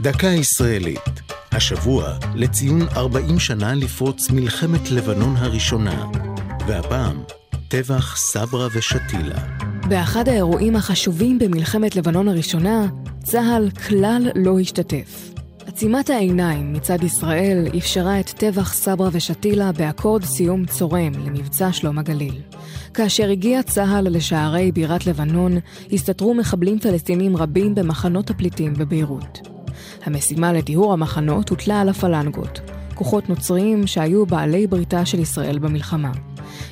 דקה ישראלית. השבוע לציון 40 שנה לפרוץ מלחמת לבנון הראשונה, והפעם טבח סברה ושתילה. באחד האירועים החשובים במלחמת לבנון הראשונה, צה"ל כלל לא השתתף. עצימת העיניים מצד ישראל אפשרה את טבח סברה ושתילה באקורד סיום צורם למבצע שלום הגליל. כאשר הגיע צה"ל לשערי בירת לבנון, הסתתרו מחבלים פלסטינים רבים במחנות הפליטים בביירות. המשימה לטיהור המחנות הוטלה על הפלנגות, כוחות נוצריים שהיו בעלי בריתה של ישראל במלחמה.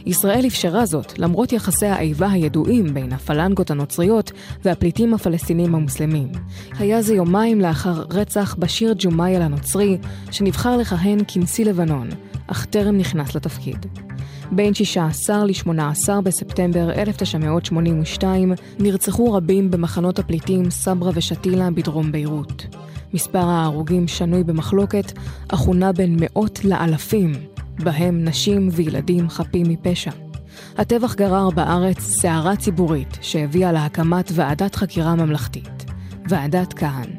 ישראל אפשרה זאת למרות יחסי האיבה הידועים בין הפלנגות הנוצריות והפליטים הפלסטינים המוסלמים. היה זה יומיים לאחר רצח בשיר ג'ומאייל הנוצרי, שנבחר לכהן כנשיא לבנון, אך טרם נכנס לתפקיד. בין 16 ל-18 בספטמבר 1982 נרצחו רבים במחנות הפליטים סברה ושתילה בדרום ביירות. מספר ההרוגים שנוי במחלוקת, אך הוא נע בין מאות לאלפים, בהם נשים וילדים חפים מפשע. הטבח גרר בארץ סערה ציבורית שהביאה להקמת ועדת חקירה ממלכתית, ועדת כהן.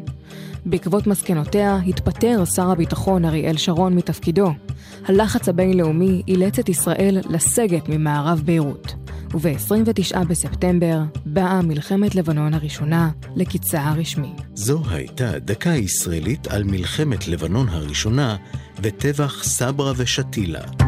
בעקבות מסקנותיה התפטר שר הביטחון אריאל שרון מתפקידו. הלחץ הבינלאומי אילץ את ישראל לסגת ממערב ביירות. וב-29 בספטמבר באה מלחמת לבנון הראשונה לקיצה הרשמי. זו הייתה דקה ישראלית על מלחמת לבנון הראשונה וטבח סברה ושתילה.